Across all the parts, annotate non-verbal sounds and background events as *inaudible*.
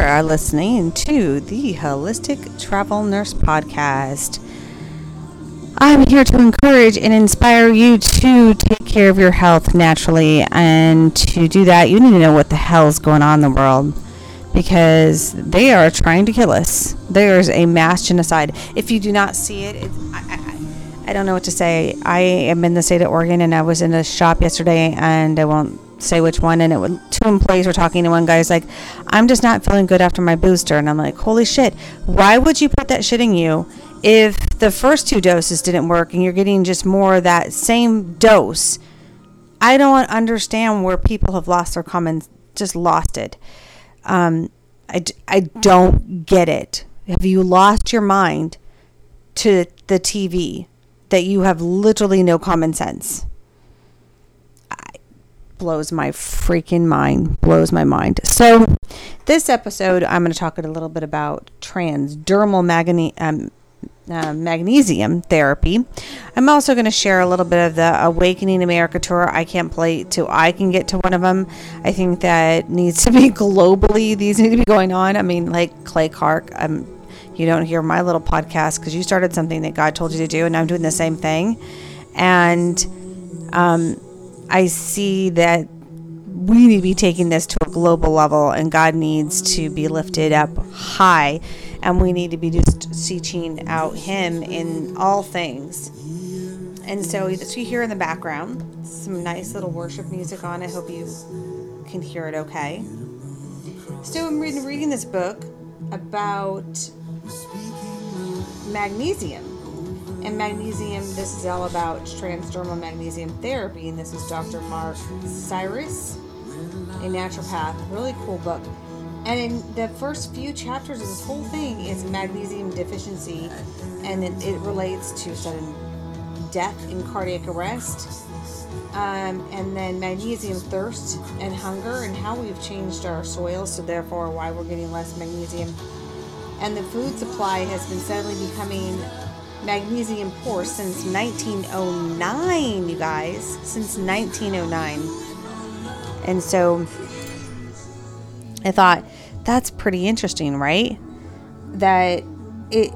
are listening to the Holistic Travel Nurse Podcast. I'm here to encourage and inspire you to take care of your health naturally. And to do that, you need to know what the hell is going on in the world because they are trying to kill us. There's a mass genocide. If you do not see it, I, I, I don't know what to say. I am in the state of Oregon and I was in a shop yesterday and I won't say which one and it was two employees were talking to one guy's like i'm just not feeling good after my booster and i'm like holy shit why would you put that shit in you if the first two doses didn't work and you're getting just more of that same dose? I don't understand where people have lost their common just lost it. Um, I, I don't get it. Have you lost your mind to the tv that you have literally no common sense blows my freaking mind. Blows my mind. So, this episode, I'm going to talk a little bit about transdermal magne- um, uh, magnesium therapy. I'm also going to share a little bit of the Awakening America tour. I can't play till I can get to one of them. I think that needs to be *laughs* globally. These need to be going on. I mean, like Clay Clark. I'm. You don't hear my little podcast because you started something that God told you to do, and I'm doing the same thing. And um, I see that we need to be taking this to a global level, and God needs to be lifted up high, and we need to be just seeking out Him in all things. And so, you hear in the background some nice little worship music on. I hope you can hear it okay. So, I'm reading, reading this book about magnesium and magnesium, this is all about transdermal magnesium therapy, and this is Dr. Mark Sircus, a naturopath. Really cool book. And in the first few chapters of this whole thing is magnesium deficiency, and it, it relates to sudden death and cardiac arrest, um, and then magnesium thirst and hunger, and how we've changed our soil, so therefore why we're getting less magnesium. And the food supply has been steadily becoming magnesium poor since 1909, you guys. Since 1909. And so I thought, that's pretty interesting, right? That it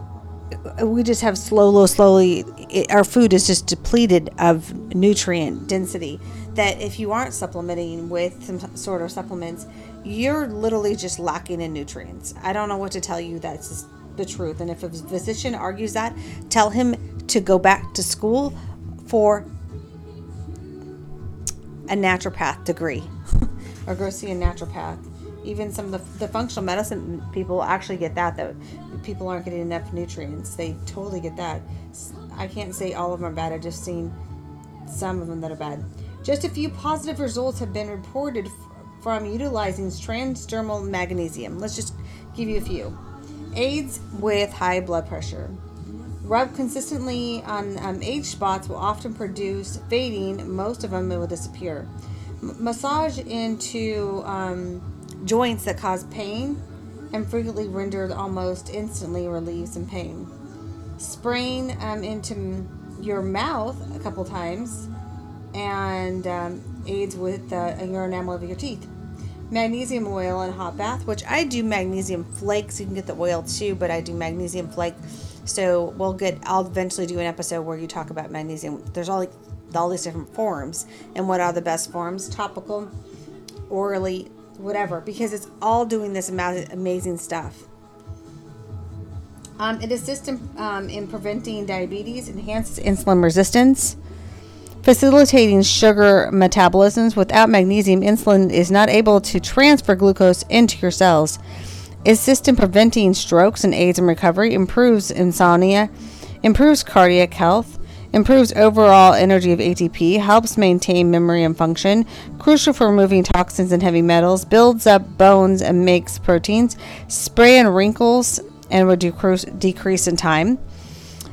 we just have slow, slowly, it, our food is just depleted of nutrient density. That if you aren't supplementing with some sort of supplements, you're literally just lacking in nutrients. I don't know what to tell you. That's just the truth. And if a physician argues that, tell him to go back to school for a naturopath degree *laughs* or go see a naturopath. Even some of the, the functional medicine people actually get that, that people aren't getting enough nutrients. They totally get that. I can't say all of them are bad, I've just seen some of them that are bad. Just a few positive results have been reported from utilizing transdermal magnesium. Let's just give you a few aids with high blood pressure. Rub consistently on um, age spots will often produce fading, most of them will disappear. M- massage into um, joints that cause pain and frequently rendered almost instantly relieves some pain. Spraying um, into your mouth a couple times and um, aids with uh, your enamel of your teeth magnesium oil and hot bath, which I do magnesium flakes. You can get the oil too, but I do magnesium flake. So we'll get. I'll eventually do an episode where you talk about magnesium. There's all like all these different forms and what are the best forms: topical, orally, whatever. Because it's all doing this amazing stuff. Um, it assists in, um, in preventing diabetes, enhances insulin resistance facilitating sugar metabolisms. Without magnesium, insulin is not able to transfer glucose into your cells. Assists in preventing strokes and aids in recovery, improves insomnia, improves cardiac health, improves overall energy of ATP, helps maintain memory and function, crucial for removing toxins and heavy metals, builds up bones and makes proteins, spray and wrinkles and decrease, decrease in time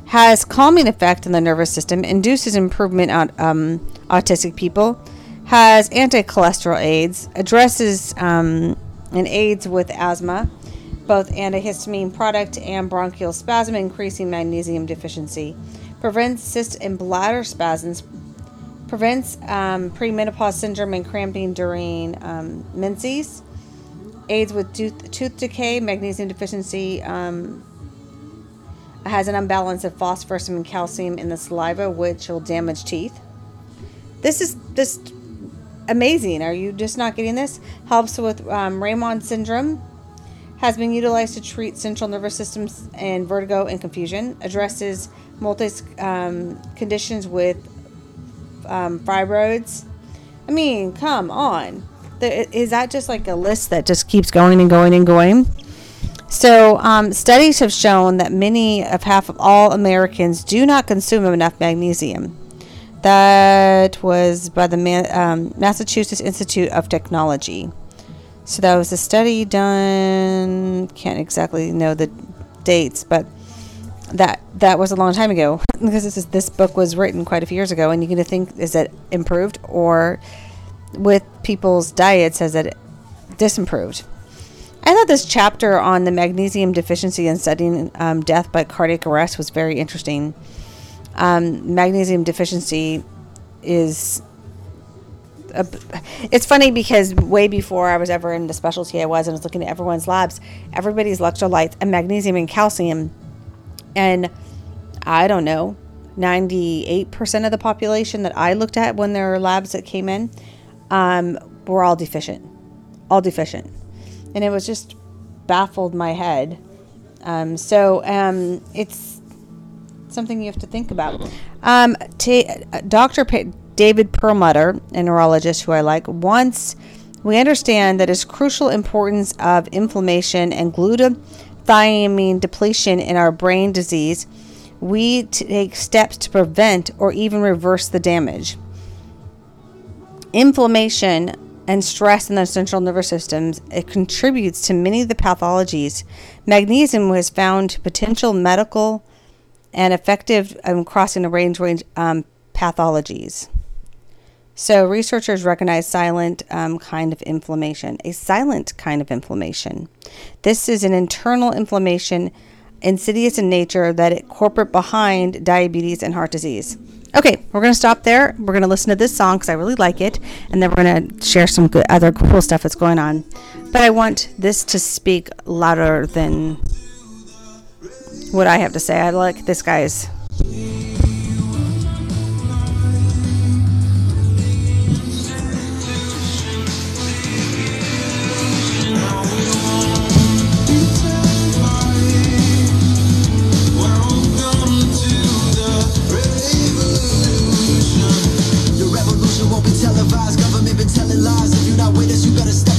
has calming effect on the nervous system, induces improvement on um, autistic people, has anti-cholesterol aids, addresses um, and aids with asthma, both antihistamine product and bronchial spasm, increasing magnesium deficiency, prevents cyst and bladder spasms, prevents um, premenopause syndrome and cramping during um, menses, aids with tooth, tooth decay. Magnesium deficiency um, has an imbalance of phosphorus and calcium in the saliva, which will damage teeth. This is just amazing. Are you just not getting this? Helps with um, Raynaud syndrome. Has been utilized to treat central nervous systems and vertigo and confusion. Addresses multi um, conditions with um, fibroids. I mean, come on. Is that just like a list that just keeps going and going and going? So, um, studies have shown that many of half of all Americans do not consume enough magnesium. That was by the Ma- um, Massachusetts Institute of Technology. So that was a study done. Can't exactly know the dates, but that that was a long time ago *laughs* because this is, this book was written quite a few years ago, and you get to think is it improved or with people's diets has it disimproved? I thought this chapter on the magnesium deficiency and studying um, death by cardiac arrest was very interesting. Um, magnesium deficiency is. A, it's funny because way before I was ever in the specialty I was and I was looking at everyone's labs, everybody's electrolytes and magnesium and calcium, and I don't know, 98% of the population that I looked at when there were labs that came in um, were all deficient, all deficient and it was just baffled my head. Um, so um, it's something you have to think about. Um, t- Dr. P- David Perlmutter, a neurologist who I like, once we understand that it's crucial importance of inflammation and glutathione depletion in our brain disease. We take steps to prevent or even reverse the damage. Inflammation and stress in the central nervous systems, it contributes to many of the pathologies. Magnesium was found potential medical and effective um, crossing a range range um, pathologies. So researchers recognize silent um, kind of inflammation, a silent kind of inflammation. This is an internal inflammation, insidious in nature, that it corporate behind diabetes and heart disease. Okay, we're going to stop there. We're going to listen to this song because I really like it, and then we're going to share some good other cool stuff that's going on. But I want this to speak louder than what I have to say. I like this guy's The media's bias, these corporate giants are not with us, you better on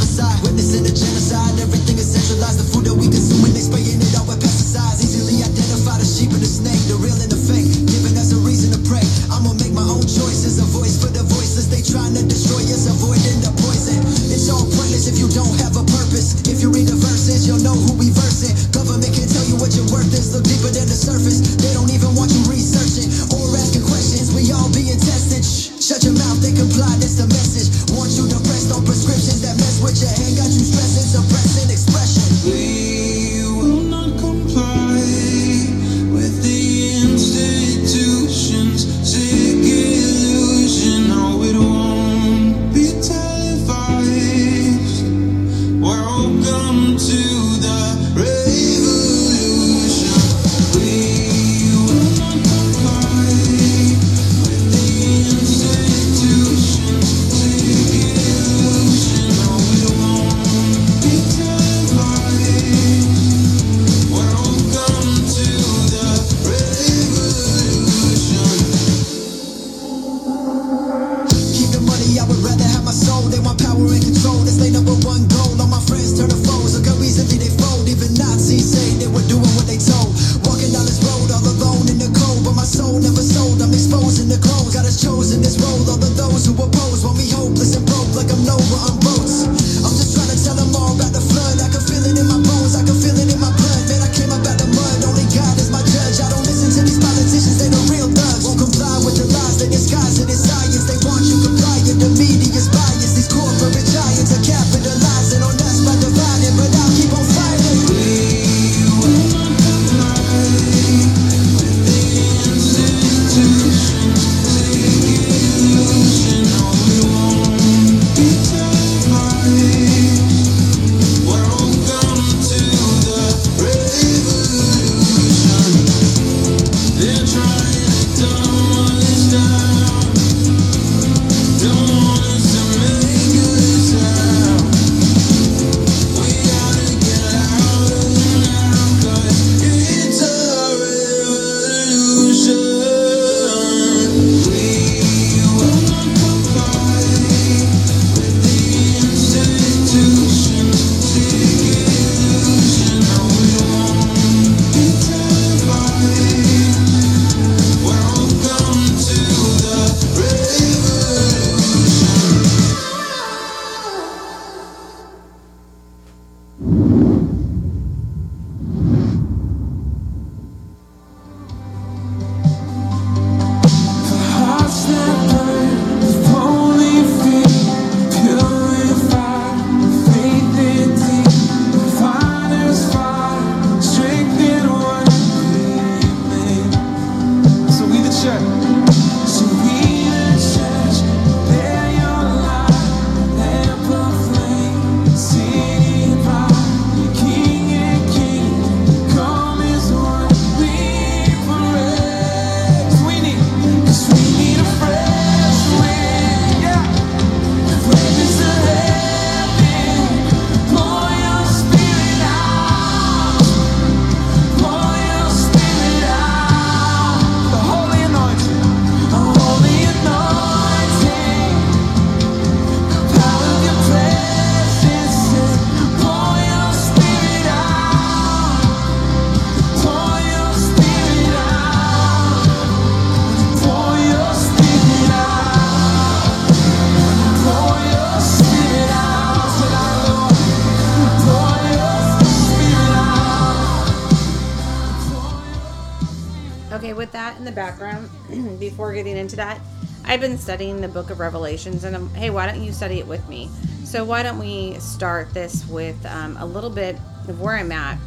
the background *clears throat* before getting into that, I've been studying the book of Revelations, and I'm, hey, why don't you study it with me? So, why don't we start this with um, a little bit of where I'm at?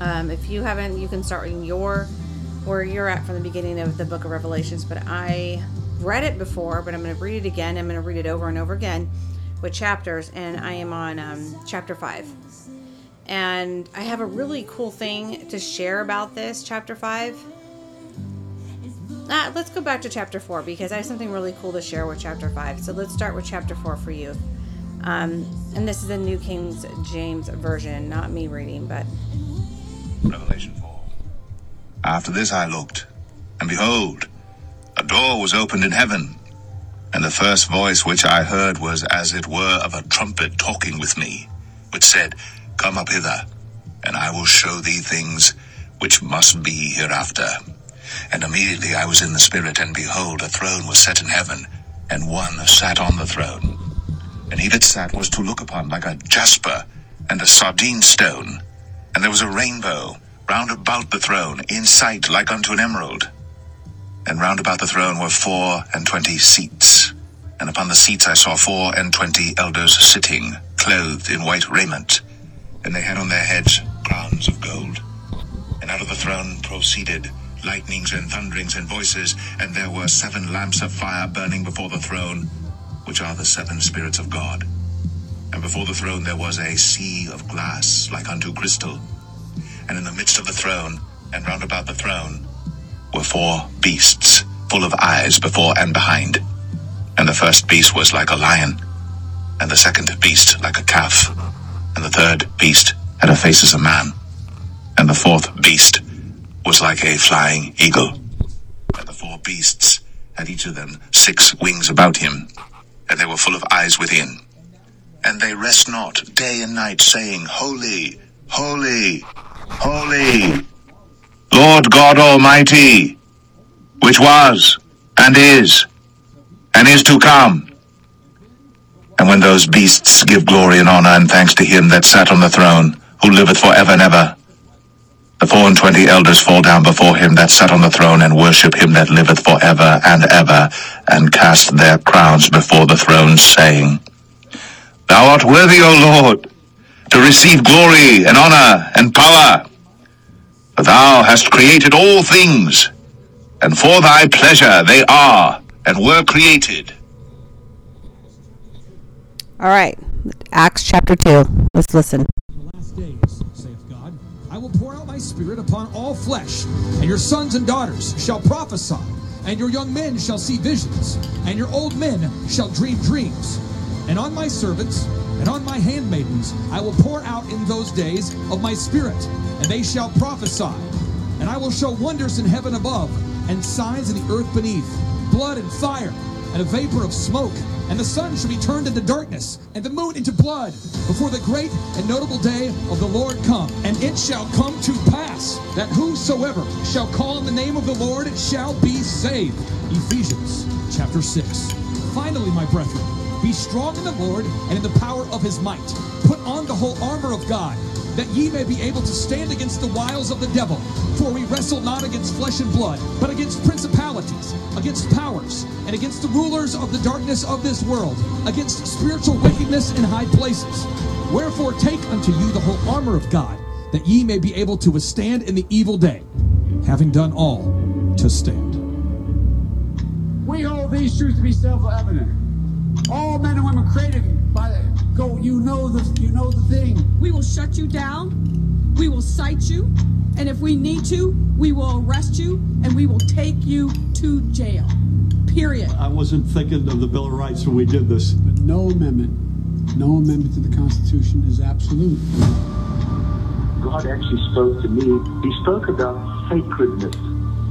Um, if you haven't, you can start in your where you're at from the beginning of the book of Revelations. But I read it before, but I'm going to read it again. I'm going to read it over and over again with chapters, and I am on um, chapter five. And I have a really cool thing to share about this chapter five. Ah, let's go back to chapter four because I have something really cool to share with chapter five. So let's start with chapter four for you. Um, and this is the New King James Version, not me reading, but. Revelation 4. After this I looked, and behold, a door was opened in heaven. And the first voice which I heard was as it were of a trumpet talking with me, which said, Come up hither, and I will show thee things which must be hereafter. And immediately I was in the Spirit, and behold, a throne was set in heaven, and one sat on the throne. And he that sat was to look upon like a jasper and a sardine stone. And there was a rainbow round about the throne, in sight like unto an emerald. And round about the throne were four and twenty seats. And upon the seats I saw four and twenty elders sitting, clothed in white raiment. And they had on their heads crowns of gold. And out of the throne proceeded lightnings and thunderings and voices, and there were seven lamps of fire burning before the throne, which are the seven spirits of God. And before the throne there was a sea of glass like unto crystal. And in the midst of the throne, and round about the throne, were four beasts, full of eyes before and behind. And the first beast was like a lion, and the second beast like a calf, and the third beast had a face as a man, and the fourth beast was like a flying eagle. And the four beasts had each of them six wings about him, and they were full of eyes within. And they rest not day and night, saying, Holy, holy, holy, Lord God Almighty, which was, and is, and is to come. And when those beasts give glory and honor and thanks to him that sat on the throne, who liveth for ever and ever, the four and twenty elders fall down before him that sat on the throne and worship him that liveth for ever and ever, and cast their crowns before the throne, saying, Thou art worthy, O Lord, to receive glory and honor and power. For thou hast created all things, and for thy pleasure they are and were created. All right, Acts chapter 2. Let's listen. last days, saith God, I will pour out my spirit upon all flesh, and your sons and daughters shall prophesy, and your young men shall see visions, and your old men shall dream dreams. And on my servants and on my handmaidens I will pour out in those days of my spirit, and they shall prophesy. And I will show wonders in heaven above, and signs in the earth beneath, blood and fire, and a vapor of smoke. And the sun shall be turned into darkness, and the moon into blood, before the great and notable day of the Lord come. And it shall come to pass that whosoever shall call on the name of the Lord shall be saved. Ephesians chapter 6. Finally, my brethren, be strong in the Lord and in the power of his might. Put on the whole armor of God, that ye may be able to stand against the wiles of the devil. For we wrestle not against flesh and blood, but against principalities, against powers, and against the rulers of the darkness of this world, against spiritual wickedness in high places. Wherefore take unto you the whole armor of God, that ye may be able to withstand in the evil day, having done all to stand. We hold these truths to be self-evident. All men and women created by the go. You know the you know the thing. We will shut you down. We will cite you. And if we need to, we will arrest you and we will take you to jail. Period. I wasn't thinking of the Bill of Rights when we did this. But no amendment, no amendment to the Constitution is absolute. God actually spoke to me. He spoke about sacredness.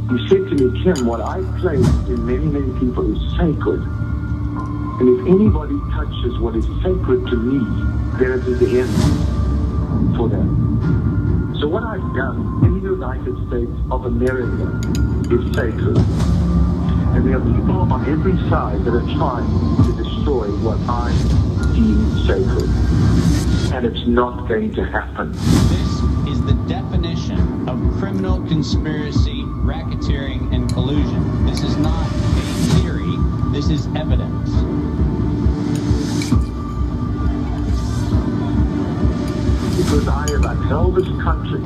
He said to me, Kim, what I place in many, many people is sacred. And if anybody touches what is sacred to me, then it is the end for them. So what I've done in the United States of America is sacred. And there are people on every side that are trying to destroy what I deem sacred. And it's not going to happen. This is the definition of criminal conspiracy racketeering and collusion. This is not a theory, this is evidence. Because I have upheld this country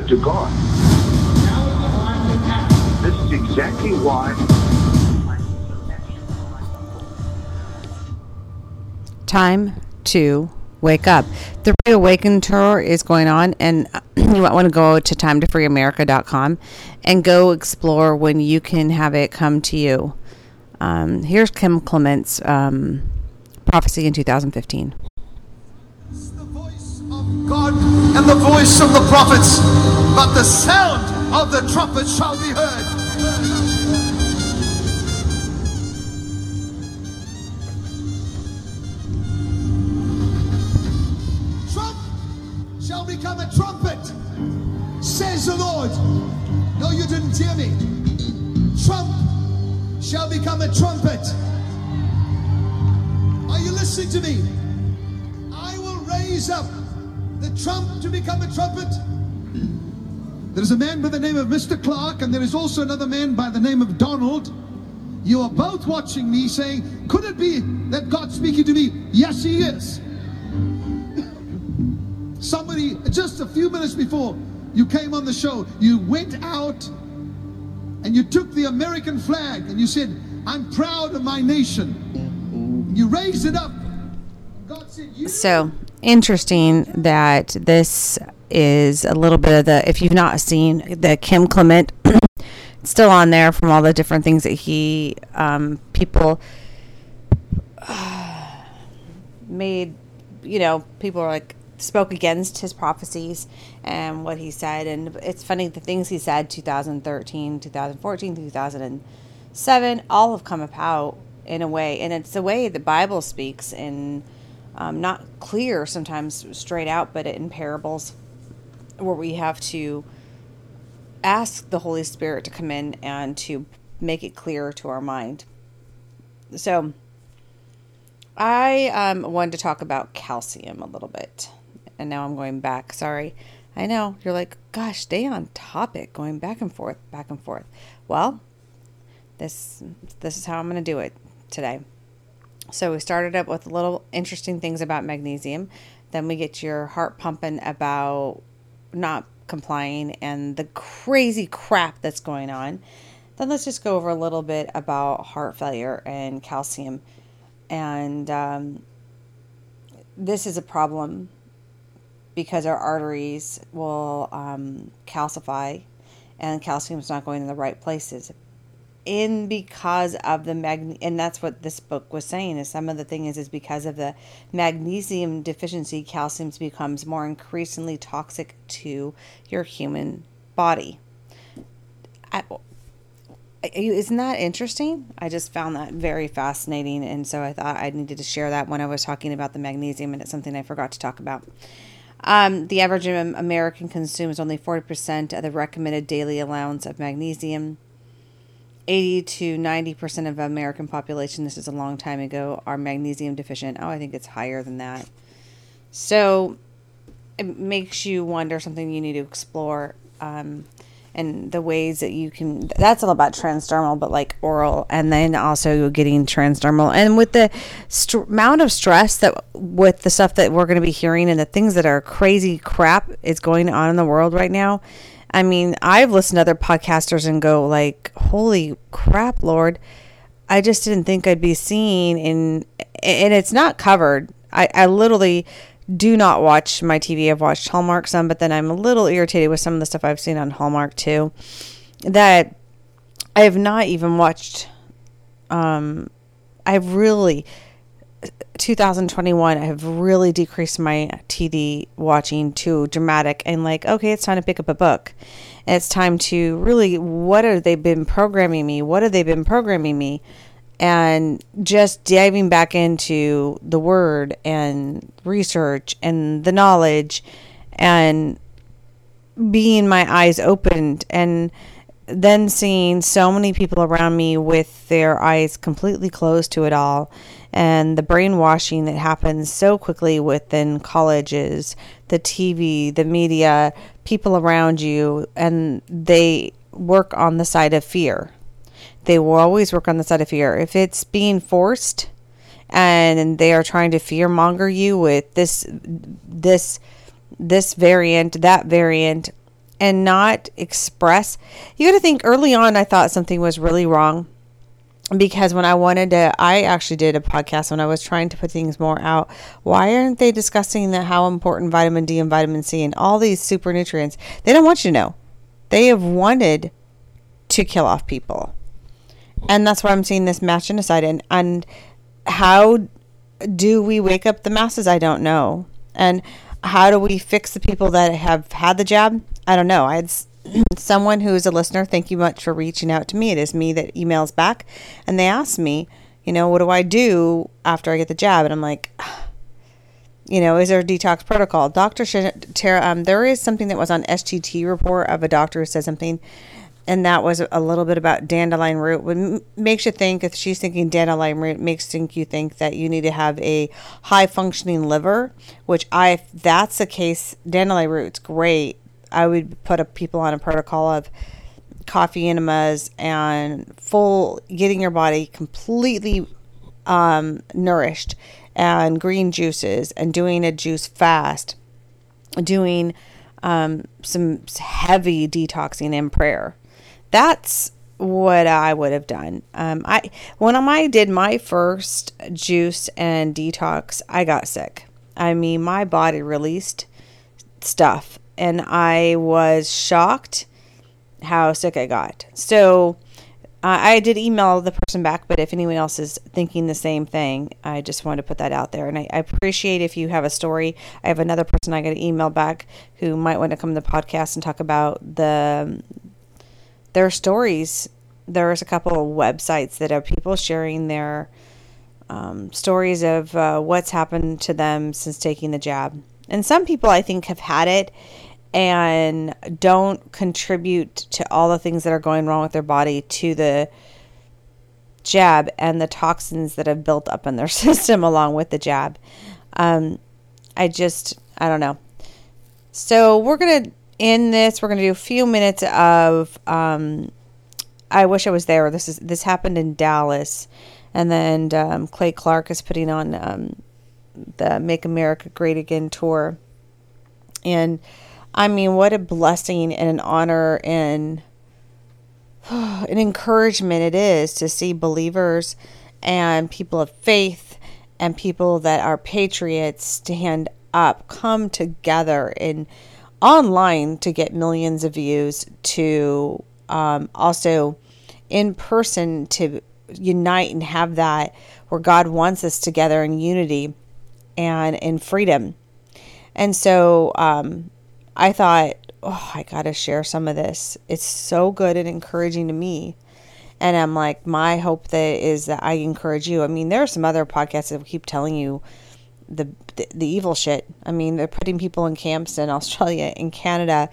to God. This is exactly why time to wake up. The Reawaken tour is going on, and *clears throat* you might want to go to timetofreeamerica.com and go explore when you can have it come to you. Um, here's Kim Clement's um, prophecy in 2015. God and the voice of the prophets, but the sound of the trumpet shall be heard. Trump shall become a trumpet, says the Lord. No, you didn't hear me. Trump shall become a trumpet. Are you listening to me? I will raise up the trump to become a trumpet. There is a man by the name of Mr. Clark, and there is also another man by the name of Donald. You are both watching me saying, Could it be that God's speaking to me? Yes, He is. Somebody, just a few minutes before you came on the show, you went out and you took the American flag and you said, I'm proud of my nation. You raised it up. So interesting that this is a little bit of the. If you've not seen the Kim Clement, *coughs* still on there from all the different things that he um, people *sighs* made. You know, people are like spoke against his prophecies and what he said, and it's funny the things he said 2013, 2014, 2007 all have come about in a way, and it's the way the Bible speaks in um, not clear sometimes straight out, but in parables where we have to ask the Holy Spirit to come in and to make it clear to our mind. So, I um, wanted to talk about calcium a little bit, and now I'm going back. Sorry. I know you're like, gosh, stay on topic, going back and forth, back and forth. Well, this this is how I'm going to do it today. So we started up with little interesting things about magnesium. Then we get your heart pumping about not complying and the crazy crap that's going on. Then let's just go over a little bit about heart failure and calcium. And um, this is a problem because our arteries will um, calcify and calcium is not going in the right places in because of the mag and that's what this book was saying is some of the thing is is because of the magnesium deficiency calcium becomes more increasingly toxic to your human body. I, isn't that interesting? I just found that very fascinating and so i thought i needed to share that when i was talking about the magnesium and it's something i forgot to talk about. Um, the average american consumes only 40% of the recommended daily allowance of magnesium 80 to 90% of American population, this is a long time ago, are magnesium deficient. Oh, I think it's higher than that. So it makes you wonder something you need to explore um, and the ways that you can. That's all about transdermal, but like oral, and then also getting transdermal. And with the st- amount of stress that with the stuff that we're going to be hearing and the things that are crazy crap is going on in the world right now I mean, I've listened to other podcasters and go like, "Holy crap, Lord! I just didn't think I'd be seeing in." And it's not covered. I, I literally do not watch my TV. I've watched Hallmark some, but then I'm a little irritated with some of the stuff I've seen on Hallmark too. That I have not even watched. Um, I've really 2021 I have really decreased my TV watching to dramatic and like okay it's time to pick up a book. And it's time to really what have they been programming me? What have they been programming me? And just diving back into the word and research and the knowledge and being my eyes opened and then seeing so many people around me with their eyes completely closed to it all and the brainwashing that happens so quickly within colleges, the TV, the media, people around you, and they work on the side of fear. They will always work on the side of fear. If it's being forced and they are trying to fear monger you with this this this variant, that variant, and not express. You got to think early on, I thought something was really wrong because when I wanted to, I actually did a podcast when I was trying to put things more out. Why aren't they discussing that how important vitamin D and vitamin C and all these super nutrients? They don't want you to know. They have wanted to kill off people, and that's why I'm seeing this match and genocide. And and how do we wake up the masses? I don't know. And how do we fix the people that have had the jab? I don't know. I had someone who is a listener. Thank you much for reaching out to me. It is me that emails back, and they ask me, you know, what do I do after I get the jab? And I'm like, *sighs* you know, is there a detox protocol? doTERRA, um, there is something that was on SGT report of a doctor who said something, and that was a little bit about dandelion root. What makes you think if she's thinking dandelion root makes think you think that you need to have a high functioning liver, which I if that's the case, dandelion root's great I would put people on a protocol of coffee enemas and full getting your body completely um, nourished and green juices and doing a juice fast, doing um, some heavy detoxing in prayer. That's what I would have done. Um, I when I did my first juice and detox, I got sick. I mean, my body released stuff and I was shocked how sick I got. So uh, I did email the person back, but if anyone else is thinking the same thing, I just wanted to put that out there. And I, I appreciate if you have a story. I have another person I got to email back who might want to come to the podcast and talk about the their stories. There's a couple of websites that have people sharing their um, stories of uh, what's happened to them since taking the jab. And some people I think have had it and don't contribute to all the things that are going wrong with their body to the jab and the toxins that have built up in their *laughs* system along with the jab. Um, I just, I don't know. So we're going to end this. We're going to do a few minutes of, um, I wish I was there. This is, this happened in Dallas. And then um, Clay Clark is putting on um, the Make America Great Again tour. And I mean, what a blessing and an honor and *sighs* an encouragement it is to see believers and people of faith and people that are patriots stand up, come together and online to get millions of views, to um, also in person to unite and have that where God wants us together in unity and in freedom. And so um, I thought, oh, I got to share some of this. It's so good and encouraging to me. And I'm like, my hope that is that I encourage you. I mean, there are some other podcasts that keep telling you the, the, the evil shit. I mean, they're putting people in camps in Australia, in Canada.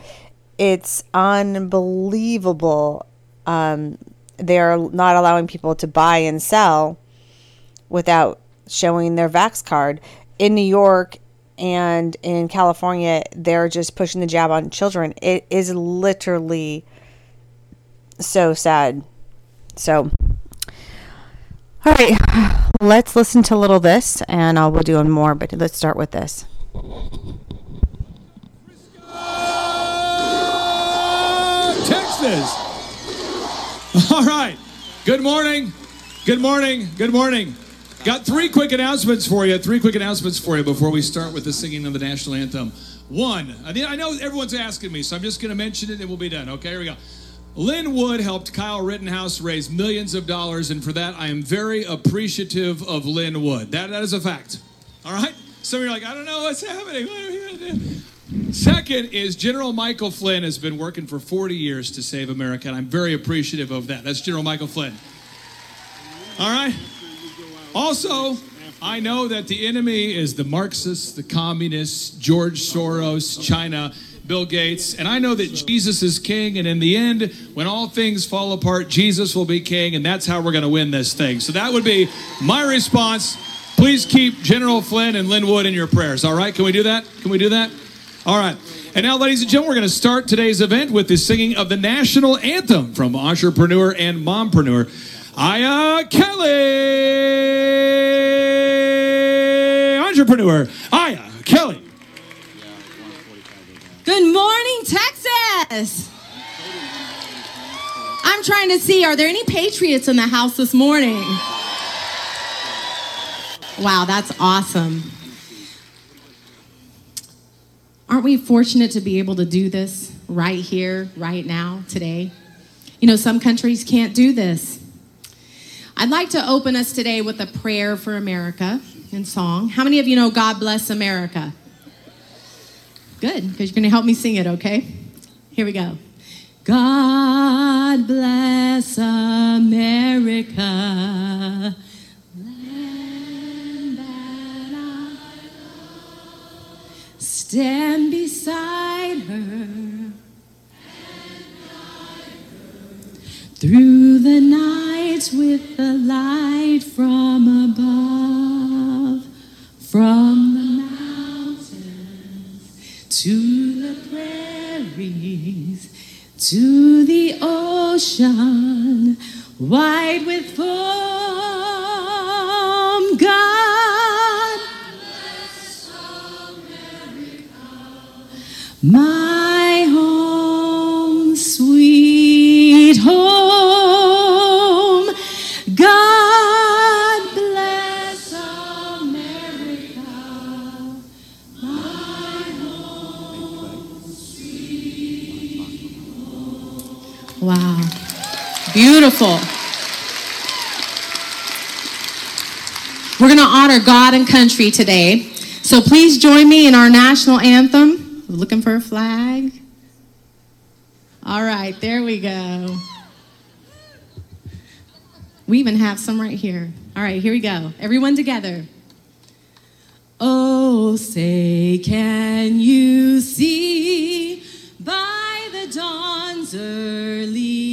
It's unbelievable. Um, they're not allowing people to buy and sell without showing their Vax card. In New York and in California, they're just pushing the jab on children. It is literally so sad. So, all right, let's listen to a little this, and I'll we'll do more. But let's start with this. Texas. All right. Good morning. Good morning. Good morning. Got three quick announcements for you. Three quick announcements for you before we start with the singing of the national anthem. One, I know everyone's asking me, so I'm just going to mention it and we'll be done. Okay, here we go. Lin Wood helped Kyle Rittenhouse raise millions of dollars, and for that, I am very appreciative of Lin Wood. That, that is a fact. All right? Some of you are like, I don't know what's happening. What? Second is General Michael Flynn has been working for 40 years to save America, and I'm very appreciative of that. That's General Michael Flynn. All right? Also, I know that the enemy is the Marxists, the communists, George Soros, China, Bill Gates. And I know that Jesus is king, and in the end, when all things fall apart, Jesus will be king, and that's how we're going to win this thing. So that would be my response. Please keep General Flynn and Lin Wood in your prayers. All right? Can we do that? Can we do that? All right. And now, ladies and gentlemen, we're going to start today's event with the singing of the national anthem from Entrepreneur and Mompreneur, Aya Kelly. Entrepreneur, Aya Kelly. Good morning, Texas. I'm trying to see, are there any patriots in the house this morning? Wow, that's awesome. Aren't we fortunate to be able to do this right here, right now, today? You know, some countries can't do this. I'd like to open us today with a prayer for America in song. How many of you know God bless America? Good, because you're going to help me sing it, okay? Here we go. God bless America. Stand beside her. Through the night with the light from above, from the mountains to the prairies, to the ocean, wide with foam. Beautiful. We're going to honor God and country today. So please join me in our national anthem. Looking for a flag. All right, there we go. We even have some right here. All right, here we go. Everyone together. Oh, say, can you see by the dawn's early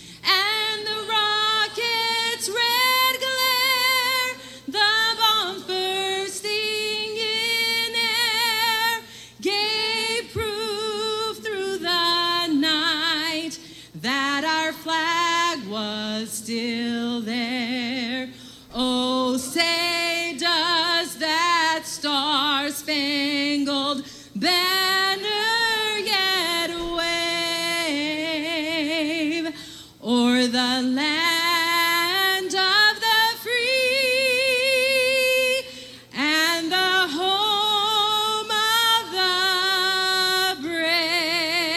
spangled banner yet wave o'er the land of the free and the home of the brave?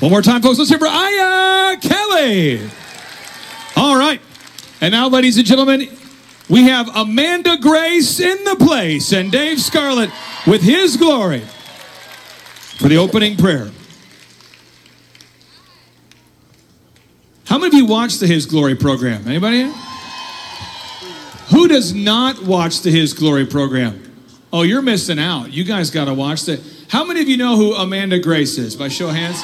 One more time, folks. Let's hear for Aya Kelly. All right. And now, ladies and gentlemen, we have Amanda Grace in the place and Dave Scarlett with his glory for the opening prayer. How many of you watch the His Glory program? Anybody? Who does not watch the His Glory program? Oh, you're missing out. You guys got to watch that. How many of you know who Amanda Grace is? By show of hands.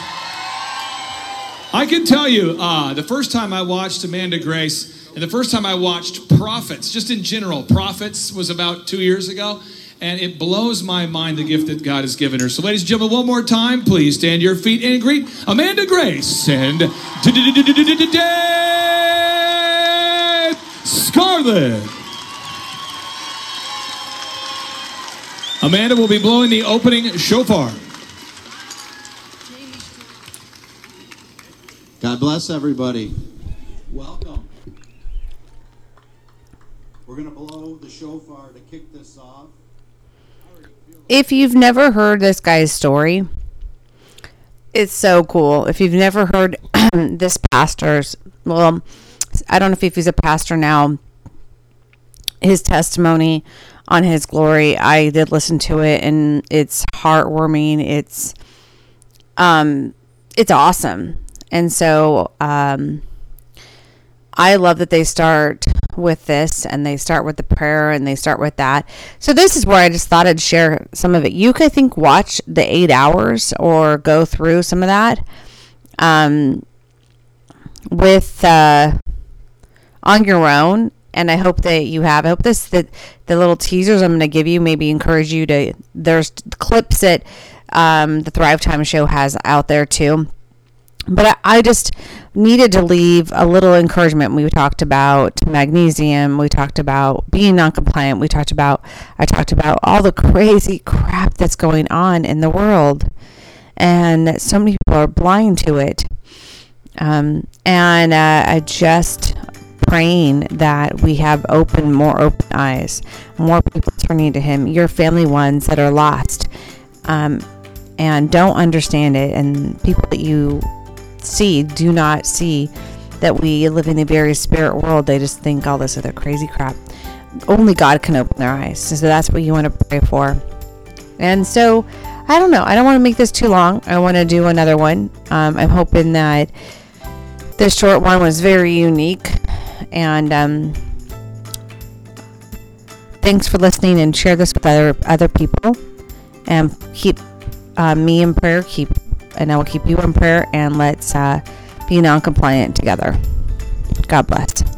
I can tell you, uh, the first time I watched Amanda Grace, and the first time I watched Prophets, just in general, Prophets was about two years ago, and it blows my mind the gift that God has given her. So, ladies and gentlemen, one more time, please stand your feet and greet Amanda Grace and Scarlett. Amanda will be blowing the opening shofar. God bless everybody. Welcome. We're going to blow the shofar to kick this off. If you've never heard this guy's story, it's so cool. If you've never heard *clears throat* this pastor's, well, I don't know if he's a pastor now, his testimony on his glory, I did listen to it and it's heartwarming. It's, um, it's awesome. And so, um, I love that they start with this and they start with the prayer and they start with that. So this is where I just thought I'd share some of it. You could think watch the eight hours or go through some of that um, with uh, on your own. And I hope that you have. I hope this that the little teasers I'm going to give you maybe encourage you to. There's clips that um, the Thrive Time show has out there too but I, just needed to leave a little encouragement. We talked about magnesium. We talked about being non-compliant. We talked about I talked about all the crazy crap that's going on in the world, and so many people are blind to it. Um, and uh, I just praying that we have open more open eyes, more people turning to Him. Your family ones that are lost. Um, and don't understand it, and people that you see, do not see that we live in a very spirit world. They just think all this other crazy crap. Only God can open their eyes. So that's what you want to pray for. And so, I don't know. I don't want to make this too long. I want to do another one. Um, I'm hoping that this short one was very unique. And um, thanks for listening and share this with other other people. And keep uh, me in prayer. Keep and I will keep you in prayer and let's uh, be non compliant together. God bless.